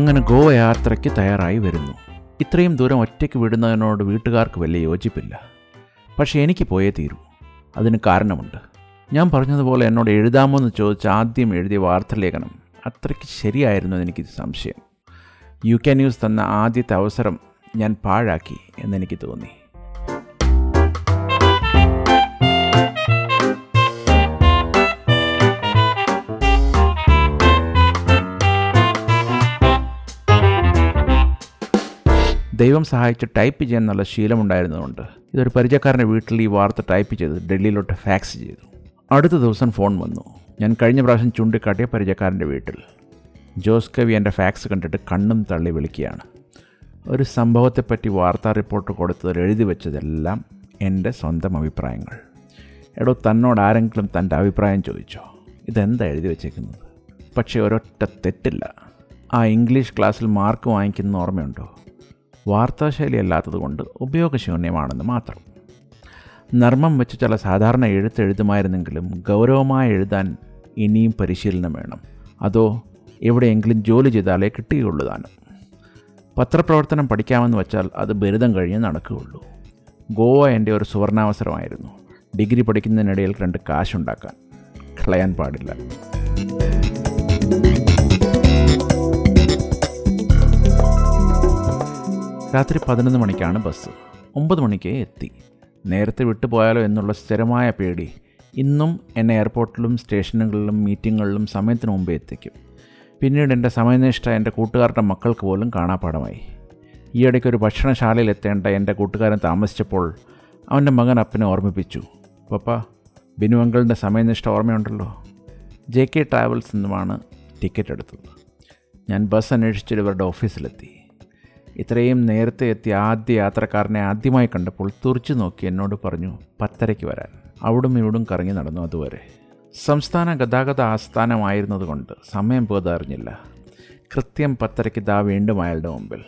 അങ്ങനെ ഗോവ യാത്രയ്ക്ക് തയ്യാറായി വരുന്നു. ഇത്രയും ദൂരം ഒറ്റയ്ക്ക് വിടുന്നതിനോട് വീട്ടുകാർക്ക് വലിയ യോജിപ്പില്ല. പക്ഷേ എനിക്ക് പോയേ തീരൂ. അതിന് കാരണമുണ്ട്. ഞാൻ പറഞ്ഞതുപോലെ എന്നോട് എഴുതാമോ എന്ന് ചോദിച്ച് ആദ്യം എഴുതിയ വാർത്തലേഖനം അത്രയ്ക്ക് ശരിയായിരുന്നു എനിക്ക് സംശയം. യു കെ ന്യൂസ് തന്ന ആദ്യത്തെ അവസരം ഞാൻ പാഴാക്കി എന്നെനിക്ക് തോന്നി. ദൈവം സഹായിച്ച് ടൈപ്പ് ചെയ്യാൻ നല്ല ശീലമുണ്ടായിരുന്നതുകൊണ്ട് ഇതൊരു പരിചയക്കാരന്റെ വീട്ടിൽ ഈ വാർത്ത ടൈപ്പ് ചെയ്ത് ഡൽഹിയിലോട്ട് ഫാക്സ് ചെയ്തു. അടുത്ത ദിവസം ഫോൺ വന്നു. ഞാൻ കഴിഞ്ഞ പ്രാവശ്യം ചൂണ്ടിക്കാട്ടിയ പരിചയക്കാരന്റെ വീട്ടിൽ. ജോസ് കവി എന്റെ ഫാക്സ് കണ്ടിട്ട് കണ്ണും തള്ളി വിളിക്കുകയാണ്. ഒരു സംഭവത്തെപ്പറ്റി വാർത്താ റിപ്പോർട്ട് കൊടുത്തതിൽ എഴുതി വെച്ചതെല്ലാം എന്റെ സ്വന്തം അഭിപ്രായങ്ങൾ. എടോ തന്നോട് ആരെങ്കിലും തന്റെ അഭിപ്രായം ചോദിച്ചോ? ഇതെന്താ എഴുതി വെച്ചേക്കുന്നത്? പക്ഷേ ഒരൊറ്റ തെറ്റില്ല. ആ ഇംഗ്ലീഷ് ക്ലാസ്സിൽ മാർക്ക് വാങ്ങിക്കുന്ന ഓർമ്മയുണ്ടോ? വാർത്താശൈലി അല്ലാത്തതുകൊണ്ട് ഉപയോഗശൂന്യമാണെന്ന് മാത്രം. നർമ്മം വെച്ച് ചില സാധാരണ എഴുത്തെഴുതുമായിരുന്നെങ്കിലും ഗൗരവമായി എഴുതാൻ ഇനിയും പരിശീലനം വേണം. അതോ എവിടെയെങ്കിലും ജോലി ചെയ്താലേ കിട്ടുകയുള്ളൂ താനും. പത്രപ്രവർത്തനം പഠിക്കാമെന്ന് വെച്ചാൽ അത് ബിരുദം കഴിഞ്ഞ് നടക്കുകയുള്ളൂ. ഗോവ എന്റെ ഒരു സുവർണാവസരമായിരുന്നു. ഡിഗ്രി പഠിക്കുന്നതിനിടയിൽ രണ്ട് കാശുണ്ടാക്കാൻ. കളയാൻ പാടില്ല. രാത്രി പതിനൊന്ന് മണിക്കാണ് ബസ്. ഒമ്പത് മണിക്ക് എത്തി. നേരത്തെ വിട്ടുപോയാലോ എന്നുള്ള സ്ഥിരമായ പേടി ഇന്നും എന്നെ എയർപോർട്ടിലും സ്റ്റേഷനുകളിലും മീറ്റിങ്ങുകളിലും സമയത്തിന് മുമ്പേ എത്തിക്കും. പിന്നീട് എന്റെ സമയനിഷ്ഠ എന്റെ കൂട്ടുകാരുടെ മക്കൾക്ക് പോലും കാണാപ്പാടമായി ഈയിടയ്ക്ക് ഒരു ഭക്ഷണശാലയിൽ എത്തേണ്ട എന്റെ കൂട്ടുകാരൻ താമസിച്ചപ്പോൾ അവന്റെ മകൻ അപ്പനെ ഓർമ്മിപ്പിച്ചു. പപ്പ ബിനു അങ്കിളിന്റെ സമയനിഷ്ഠ ഓർമ്മയുണ്ടല്ലോ. ജെ കെ ട്രാവൽസ് നിന്നുമാണ് ടിക്കറ്റ് എടുത്തത്. ഞാൻ ബസ് അന്വേഷിച്ചിട്ട് ഇവരുടെ ഓഫീസിലെത്തി. ഇത്രയും നേരത്തെ എത്തിയ ആദ്യ യാത്രക്കാരനെ ആദ്യമായി കണ്ടപ്പോൾ തുറച്ചു നോക്കി എന്നോട് പറഞ്ഞു പത്തരയ്ക്ക് വരാൻ. അവിടും ഇവിടും കറങ്ങി നടന്നു അതുവരെ. സംസ്ഥാന ഗതാഗത ആസ്ഥാനമായിരുന്നതുകൊണ്ട് സമയം പോതറിഞ്ഞില്ല കൃത്യം പത്തരയ്ക്ക് ദാ വീണ്ടും അയാളുടെ മുമ്പിൽ.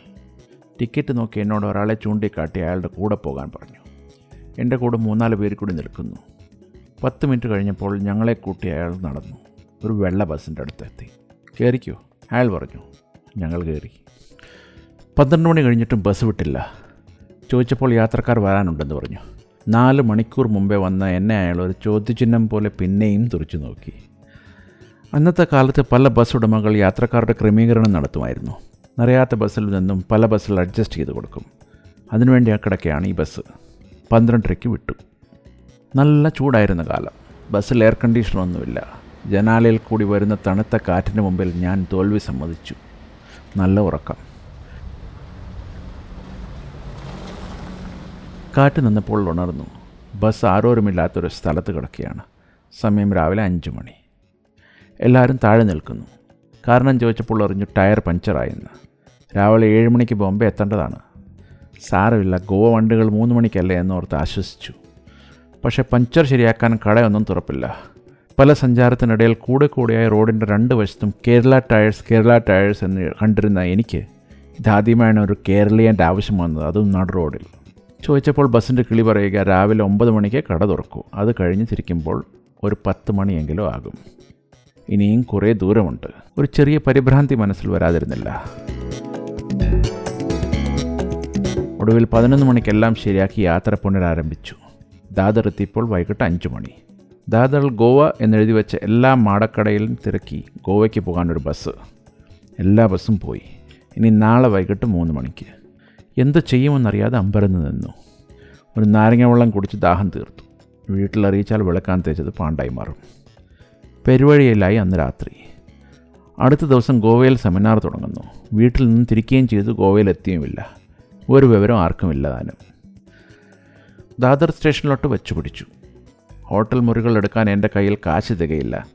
ടിക്കറ്റ് നോക്കി എന്നോട് ഒരാളെ ചൂണ്ടിക്കാട്ടി അയാളുടെ കൂടെ പോകാൻ പറഞ്ഞു. എന്റെ കൂടെ മൂന്നാൽ പേര് കൂടി നിൽക്കുന്നു. പത്ത് മിനിറ്റ് കഴിഞ്ഞപ്പോൾ ഞങ്ങളെ കൂട്ടി അയാൾ നടന്നു. ഒരു വെള്ള ബസ്സിന്റെ അടുത്തെത്തി. കയറിക്കോ അയാൾ പറഞ്ഞു. ഞങ്ങൾ കയറി പന്ത്രണ്ട് മണി കഴിഞ്ഞിട്ടും ബസ് വിട്ടില്ല. ചോദിച്ചപ്പോൾ യാത്രക്കാർ വരാനുണ്ടെന്ന് പറഞ്ഞു. നാല് മണിക്കൂർ മുമ്പേ വന്ന എന്നെ അയാൾ ഒരു ചോദ്യചിഹ്നം പോലെ പിന്നെയും തുറച്ചു നോക്കി. അന്നത്തെ കാലത്ത് പല ബസ് ഉടമകൾ യാത്രക്കാരുടെ ക്രമീകരണം നടത്തുമായിരുന്നു. നിറയാത്ത ബസ്സിൽ നിന്നും പല ബസ്സിൽ അഡ്ജസ്റ്റ് ചെയ്ത് കൊടുക്കും. അതിനുവേണ്ടി ആ ഈ ബസ്. പന്ത്രണ്ടരയ്ക്ക് വിട്ടു. നല്ല ചൂടായിരുന്ന കാലം. ബസ്സിൽ എയർ കണ്ടീഷനൊന്നുമില്ല ജനാലയിൽ കൂടി വരുന്ന തണുത്ത കാറ്റിന് മുമ്പിൽ ഞാൻ തോൽവി സമ്മതിച്ചു. നല്ല ഉറക്കം. കാറ്റ് നിന്നപ്പോൾ ഉണർന്നു. ബസ് ആരോരുമില്ലാത്തൊരു സ്ഥലത്ത് കിടക്കുകയാണ്. സമയം രാവിലെ അഞ്ച് മണി. എല്ലാവരും താഴെ നിൽക്കുന്നു. കാരണം ചോദിച്ചപ്പോൾ അറിഞ്ഞു ടയർ പഞ്ചറായെന്ന്. രാവിലെ ഏഴ് മണിക്ക് ബോംബെ എത്തേണ്ടതാണ്. സാരമില്ല ഗോവ വണ്ടികൾ മൂന്ന് മണിക്കല്ലേ എന്നോർത്ത് ആശ്വസിച്ചു. പക്ഷേ പഞ്ചർ ശരിയാക്കാൻ കടയൊന്നും തുറപ്പില്ല. പല സഞ്ചാരത്തിനിടയിൽ കൂടെ കൂടെയായി റോഡിന്റെ രണ്ട് വശത്തും കേരള ടയേഴ്സ് കേരള ടയേഴ്സ് എന്ന് കണ്ടിരുന്ന എനിക്ക് ഇതാദ്യമായാണ് ഒരു കേരളീയന്റെ ആവശ്യം വന്നത്. അതും നടു റോഡിൽ. ചോദിച്ചപ്പോൾ ബസ്സിന്റെ കിളി പറയുക രാവിലെ ഒമ്പത് മണിക്ക് കട തുറക്കൂ. അത് കഴിഞ്ഞ് തിരിക്കുമ്പോൾ ഒരു പത്ത് മണിയെങ്കിലും ആകും. ഇനിയും കുറേ ദൂരമുണ്ട്. ഒരു ചെറിയ പരിഭ്രാന്തി മനസ്സിൽ വരാതിരുന്നില്ല. ഒടുവിൽ പതിനൊന്ന് മണിക്കെല്ലാം ശരിയാക്കി യാത്ര പുനരാരംഭിച്ചു. ദാദർ എത്തിയപ്പോൾ വൈകിട്ട് അഞ്ച് മണി. ദാദർ ഗോവ എന്നെഴുതി വെച്ച എല്ലാ മാടക്കടയിലും തിരക്കി ഗോവയ്ക്ക് പോകാനൊരു ബസ്. എല്ലാ ബസ്സും പോയി. ഇനി നാളെ വൈകിട്ട് മൂന്ന് മണിക്ക്. എന്ത് ചെയ്യുമെന്നറിയാതെ അമ്പരന്ന് നിന്നു. ഒരു നാരങ്ങ വെള്ളം കുടിച്ച് ദാഹം തീർത്തു. വീട്ടിൽ അറിയിച്ചാൽ വിളക്കാൻ തേച്ചത് പാണ്ടായി മാറും. പെരുവഴിയിലായി അന്ന് രാത്രി. അടുത്ത ദിവസം ഗോവയിൽ സെമിനാർ തുടങ്ങുന്നു. വീട്ടിൽ നിന്ന് തിരിക്കുകയും ചെയ്തു ഗോവയിലെത്തിയുമില്ല ഒരു വിവരം ആർക്കുമില്ല താനും. ദാദർ സ്റ്റേഷനിലോട്ട് വെച്ചു പിടിച്ചു. ഹോട്ടൽ മുറികൾ എടുക്കാൻ എന്റെ കയ്യിൽ കാശ് തികയില്ല.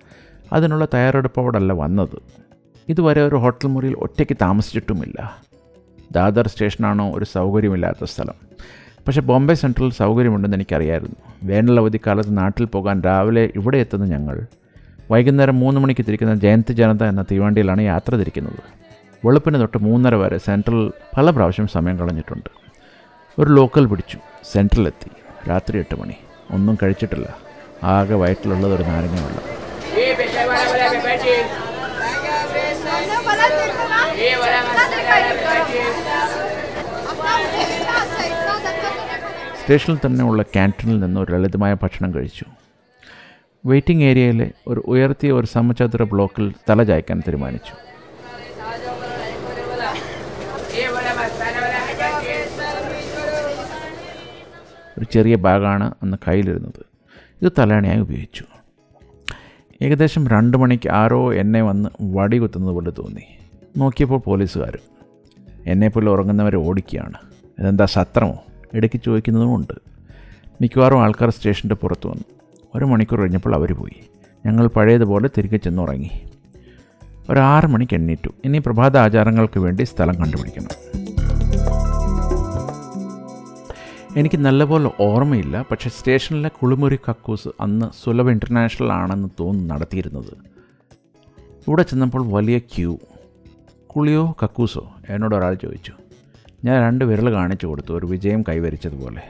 അതിനുള്ള തയ്യാറെടുപ്പോടല്ല വന്നത്. ഇതുവരെ ഒരു ഹോട്ടൽ മുറിയിൽ ഒറ്റയ്ക്ക് താമസിച്ചിട്ടുമില്ല. ദാദർ സ്റ്റേഷനാണോ ഒരു സൗകര്യമില്ലാത്ത സ്ഥലം? പക്ഷേ ബോംബെ സെൻട്രൽ സൗകര്യമുണ്ടെന്ന് എനിക്കറിയായിരുന്നു. വേനൽ അവധിക്കാലത്ത് നാട്ടിൽ പോകാൻ രാവിലെ ഇവിടെ എത്തുന്ന ഞങ്ങൾ. വൈകുന്നേരം മൂന്ന് മണിക്ക് തിരിക്കുന്ന ജയന്ത് ജനത എന്ന തീവണ്ടിയിലാണ് യാത്ര തിരിക്കുന്നത്. വെളുപ്പിന് തൊട്ട് മൂന്നര വരെ സെൻട്രൽ പല പ്രാവശ്യം സമയം കളഞ്ഞിട്ടുണ്ട്. ഒരു ലോക്കൽ പിടിച്ചു. സെൻട്രലെത്തി. രാത്രി എട്ട് മണി. ഒന്നും കഴിച്ചിട്ടില്ല. ആകെ വയറ്റിലുള്ളത് ഒരു നാരങ്ങ വെള്ളം സ്റ്റേഷനിൽ തന്നെയുള്ള ക്യാന്റീനിൽ നിന്ന് ഒരു ലളിതമായ ഭക്ഷണം കഴിച്ചു. വെയിറ്റിംഗ് ഏരിയയിലെ ഒരു ഉയർത്തിയ ഒരു സമചതുര ബ്ലോക്കിൽ തല ചായ്ക്കാൻ തീരുമാനിച്ചു. ഒരു ചെറിയ ബാഗാണ് അന്ന് കയ്യിലിരുന്നത്. ഇത് തലയണയായി ഉപയോഗിച്ചു. ഏകദേശം രണ്ട് മണിക്ക് ആരോ എന്നെ വന്ന് വടി കുത്തുന്നത് പോലെ തോന്നി. നോക്കിയപ്പോൾ പോലീസുകാർ എന്നെപ്പോലെ ഉറങ്ങുന്നവരെ ഓടിക്കുകയാണ്. ഇതെന്താ സത്രമോ? ഇടയ്ക്ക് ചോദിക്കുന്നതുമുണ്ട് മിക്കവാറും ആൾക്കാർ സ്റ്റേഷന്റെ പുറത്ത് വന്നു. ഒരു മണിക്കൂർ കഴിഞ്ഞപ്പോൾ അവർ പോയി. ഞങ്ങൾ പഴയതുപോലെ തിരികെ ചെന്നുറങ്ങി. ഒരു ആറ് മണിക്ക് എണ്ണീറ്റു. ഇനി പ്രഭാത ആചാരങ്ങൾക്ക് വേണ്ടി സ്ഥലം കണ്ടുപിടിക്കണം. എനിക്ക് നല്ലപോലെ ഓർമ്മയില്ല പക്ഷേ സ്റ്റേഷനിലെ കുളിമുറി കക്കൂസ് അന്ന് സുലഭ ഇന്റർനാഷണൽ ആണെന്ന് തോന്നുന്നു നടത്തിയിരുന്നത്. ഇവിടെ ചെന്നപ്പോൾ വലിയ ക്യൂ. കുളിയോ കക്കൂസോ? എന്നോട് ഒരാൾ ചോദിച്ചു. ഞാൻ രണ്ട് വിരൽ കാണിച്ചു കൊടുത്തു. ഒരു വിജയം കൈവരിച്ചതുപോലെ.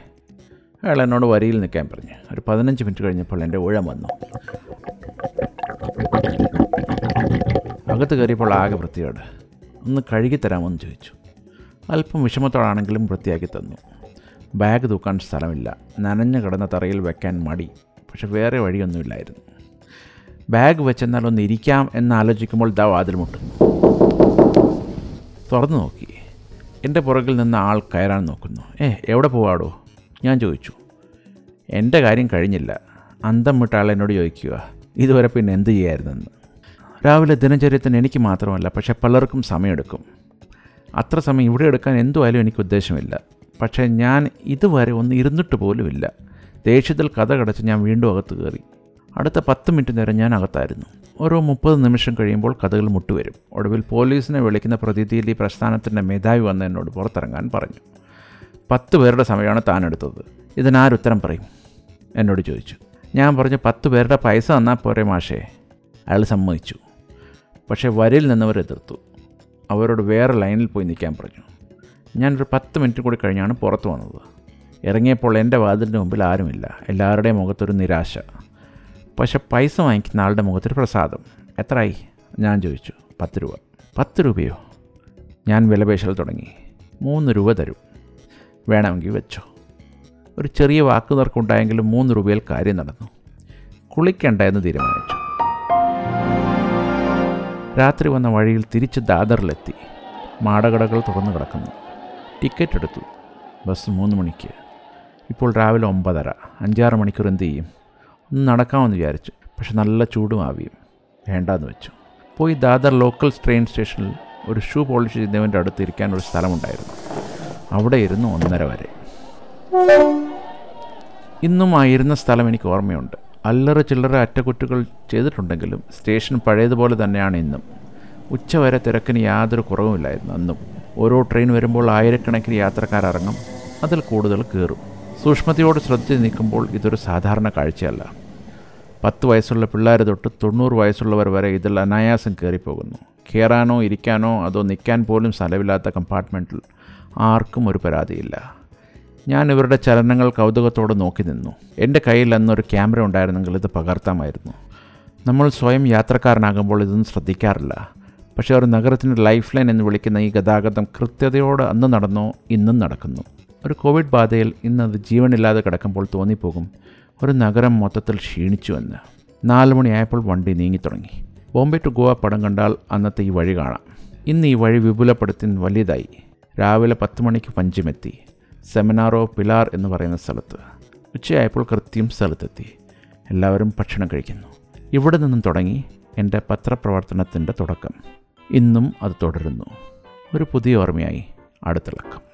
അയാൾ എന്നോട് വരിയിൽ നിൽക്കാൻ പറഞ്ഞു. ഒരു പതിനഞ്ച് മിനിറ്റ് കഴിഞ്ഞപ്പോൾ എന്റെ ഊഴം വന്നു. അകത്ത് കയറിയപ്പോൾ ആകെ വൃത്തിയോട് ഒന്ന് കഴുകി തരാമെന്ന് ചോദിച്ചു. അല്പം വിഷമത്തോടാണെങ്കിലും വൃത്തിയാക്കി തന്നു. ബാഗ് തൂക്കാൻ സ്ഥലമില്ല. നനഞ്ഞു കിടന്ന തറയിൽ വെക്കാൻ മടി. പക്ഷെ വേറെ വഴിയൊന്നുമില്ലായിരുന്നു. ബാഗ് വെച്ചെന്നാൽ ഇരിക്കാം എന്ന് ആലോചിക്കുമ്പോൾ ദാ വാതിൽ മുട്ടുന്നു. തുറന്നു നോക്കി. എന്റെ പുറകിൽ നിന്ന് ആൾ കയറാൻ നോക്കുന്നു. ഏ എവിടെ പോവാടോ? ഞാൻ ചോദിച്ചു. എന്റെ കാര്യം കഴിഞ്ഞില്ല. അന്തം വിട്ട ആൾ എന്നോട് ചോദിക്കുക. ഇതുവരെ പിന്നെ എന്ത് ചെയ്യായിരുന്നെന്ന്. രാവിലെ ദിനചര്യത്തിന് എനിക്ക് മാത്രമല്ല പക്ഷെ പലർക്കും സമയമെടുക്കും. അത്ര സമയം ഇവിടെ എടുക്കാൻ എന്തുമായാലും എനിക്ക് ഉദ്ദേശമില്ല. പക്ഷേ ഞാൻ ഇതുവരെ ഒന്ന് ഇരുന്നിട്ട് പോലുമില്ല. ദേഷ്യത്തിൽ കഥ കടച്ച് ഞാൻ വീണ്ടും അകത്ത് കയറി. അടുത്ത പത്ത് മിനിറ്റ് നേരം ഞാൻ അകത്തായിരുന്നു. ഓരോ മുപ്പത് നിമിഷം കഴിയുമ്പോൾ കഥകൾ മുട്ടുവരും. ഒടുവിൽ പോലീസിനെ വിളിക്കുന്ന പ്രതീതിയിൽ ഈ പ്രസ്ഥാനത്തിന്റെ മേധാവി വന്ന് എന്നോട് പുറത്തിറങ്ങാൻ പറഞ്ഞു. പത്ത് പേരുടെ സമയമാണ് താൻ എടുത്തത്. ഇതിനാരുത്തരം പറയും? എന്നോട് ചോദിച്ചു. ഞാൻ പറഞ്ഞു പത്ത് പേരുടെ പൈസ തന്നാൽ പോരെ മാഷേ. അയാൾ സമ്മതിച്ചു. പക്ഷേ വരിയിൽ നിന്നവർ എതിർത്തു. അവരോട് വേറെ ലൈനിൽ പോയി നിൽക്കാൻ പറഞ്ഞു. ഞാനൊരു പത്ത് മിനിറ്റ് കൂടി കഴിഞ്ഞാണ് പുറത്ത് വന്നത്. ഇറങ്ങിയപ്പോൾ എന്റെ വാതിലിന്റെ മുമ്പിൽ ആരുമില്ല. എല്ലാവരുടെയും മുഖത്തൊരു നിരാശ. പക്ഷെ പൈസ വാങ്ങിക്കുന്ന ആളുടെ മുഖത്തൊരു പ്രസാദം. എത്രയായി? ഞാൻ ചോദിച്ചു. പത്ത് രൂപ. പത്ത് രൂപയോ? ഞാൻ വിലപേശൽ തുടങ്ങി. മൂന്ന് രൂപ തരും. വേണമെങ്കിൽ വെച്ചോ. ഒരു ചെറിയ വാക്ക് തർക്കമുണ്ടായെങ്കിലും മൂന്ന് രൂപയിൽ കാര്യം നടന്നു. കുളിക്കണ്ട എന്ന് തീരുമാനിച്ചു. രാത്രി വന്ന വഴിയിൽ തിരിച്ച് ദാദറിലെത്തി. മാടകടകൾ തുറന്നു കിടക്കുന്നു. ടിക്കറ്റ് എടുത്തു. ബസ് മൂന്ന് മണിക്ക്. ഇപ്പോൾ രാവിലെ ഒമ്പതര. അഞ്ചാറ് മണിക്കൂർ എന്ത് ചെയ്യും? നടക്കാമെന്ന് വിചാരിച്ചു. പക്ഷെ നല്ല ചൂടും ആവിയും. വേണ്ടാന്ന് വെച്ചു. പോയി ദാദർ ലോക്കൽ ട്രെയിൻ സ്റ്റേഷനിൽ ഒരു ഷൂ പോളിഷ് ചെയ്യുന്നവന്റെ അടുത്ത് ഇരിക്കാൻ ഒരു സ്ഥലമുണ്ടായിരുന്നു. അവിടെ ഇരുന്നു ഒന്നര വരെ. ഇന്നും ആ ഇരുന്ന സ്ഥലം എനിക്ക് ഓർമ്മയുണ്ട്. അല്ലറ ചില്ലറ അറ്റകുറ്റുകൾ ചെയ്തിട്ടുണ്ടെങ്കിലും സ്റ്റേഷൻ പഴയതുപോലെ തന്നെയാണ് ഇന്നും. ഉച്ചവരെ തിരക്കിന് യാതൊരു കുറവുമില്ലായിരുന്നു. അന്നും ഓരോ ട്രെയിൻ വരുമ്പോൾ ആയിരക്കണക്കിന് യാത്രക്കാർ ഇറങ്ങും അതിൽ കൂടുതൽ കയറും. സൂക്ഷ്മതയോട് ശ്രദ്ധിച്ച് നിൽക്കുമ്പോൾ ഇതൊരു സാധാരണ കാഴ്ചയല്ല. പത്ത് വയസ്സുള്ള പിള്ളേർ തൊട്ട് തൊണ്ണൂറ് വയസ്സുള്ളവർ വരെ ഇതിൽ അനായാസം കയറിപ്പോകുന്നു. കയറാനോ ഇരിക്കാനോ അതോ നിൽക്കാൻ പോലും സ്ഥലമില്ലാത്ത കമ്പാർട്ട്മെന്റിൽ ആർക്കും ഒരു പരാതിയില്ല. ഞാൻ ഇവരുടെ ചലനങ്ങൾ കൗതുകത്തോടെ നോക്കി നിന്നു. എന്റെ കയ്യിൽ അന്നൊരു ക്യാമറ ഉണ്ടായിരുന്നെങ്കിൽ ഇത് പകർത്താമായിരുന്നു. നമ്മൾ സ്വയം യാത്രക്കാരനാകുമ്പോൾ ഇതൊന്നും ശ്രദ്ധിക്കാറില്ല. പക്ഷേ ഒരു നഗരത്തിന്റെ ലൈഫ് ലൈൻ എന്ന് വിളിക്കുന്ന ഈ ഗതാഗതം കൃത്യതയോടെ അന്ന് നടന്നോ ഇന്നും നടക്കുന്നു. ഒരു കോവിഡ് ബാധയിൽ ഇന്നത് ജീവനില്ലാതെ കിടക്കുമ്പോൾ തോന്നിപ്പോകും. ഒരു നഗരം മൊത്തത്തിൽ ക്ഷീണിച്ചു എന്ന്. നാല് മണിയായപ്പോൾ വണ്ടി നീങ്ങിത്തുടങ്ങി ബോംബെ ടു ഗോവ പടം കണ്ടാൽ അന്നത്തെ ഈ വഴി കാണാം. ഇന്ന് ഈ വഴി വിപുലപ്പെടുത്തി വലിയതായി. രാവിലെ പത്ത് മണിക്ക് പഞ്ചമെത്തി. സെമിനാറോ പിലാർ എന്ന് പറയുന്ന സ്ഥലത്ത്. ഉച്ചയായപ്പോൾ കൃത്യം സ്ഥലത്തെത്തി. എല്ലാവരും ഭക്ഷണം കഴിക്കുന്നു. ഇവിടെ നിന്നും തുടങ്ങി എന്റെ പത്രപ്രവർത്തനത്തിന്റെ തുടക്കം. ഇന്നും അത് തുടരുന്നു. ഒരു പുതിയ ഓർമ്മയായി. അടുത്തിളക്കം